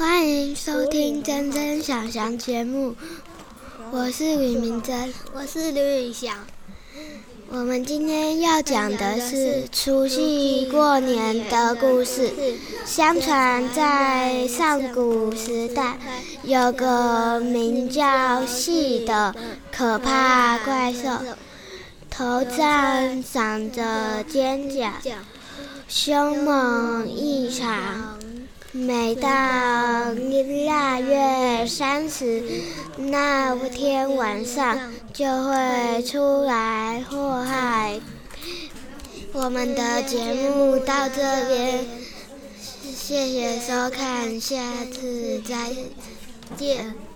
欢迎收听真真想想节目，我是吕明真，我是吕宇翔。我们今天要讲的是除夕过年的故事。相传在上古时代，有个名叫戏的可怕怪兽，头上长着尖角，凶猛异常。每到腊月三十那天晚上，就会出来祸害。我们的节目到这边，谢谢收看，下次再见。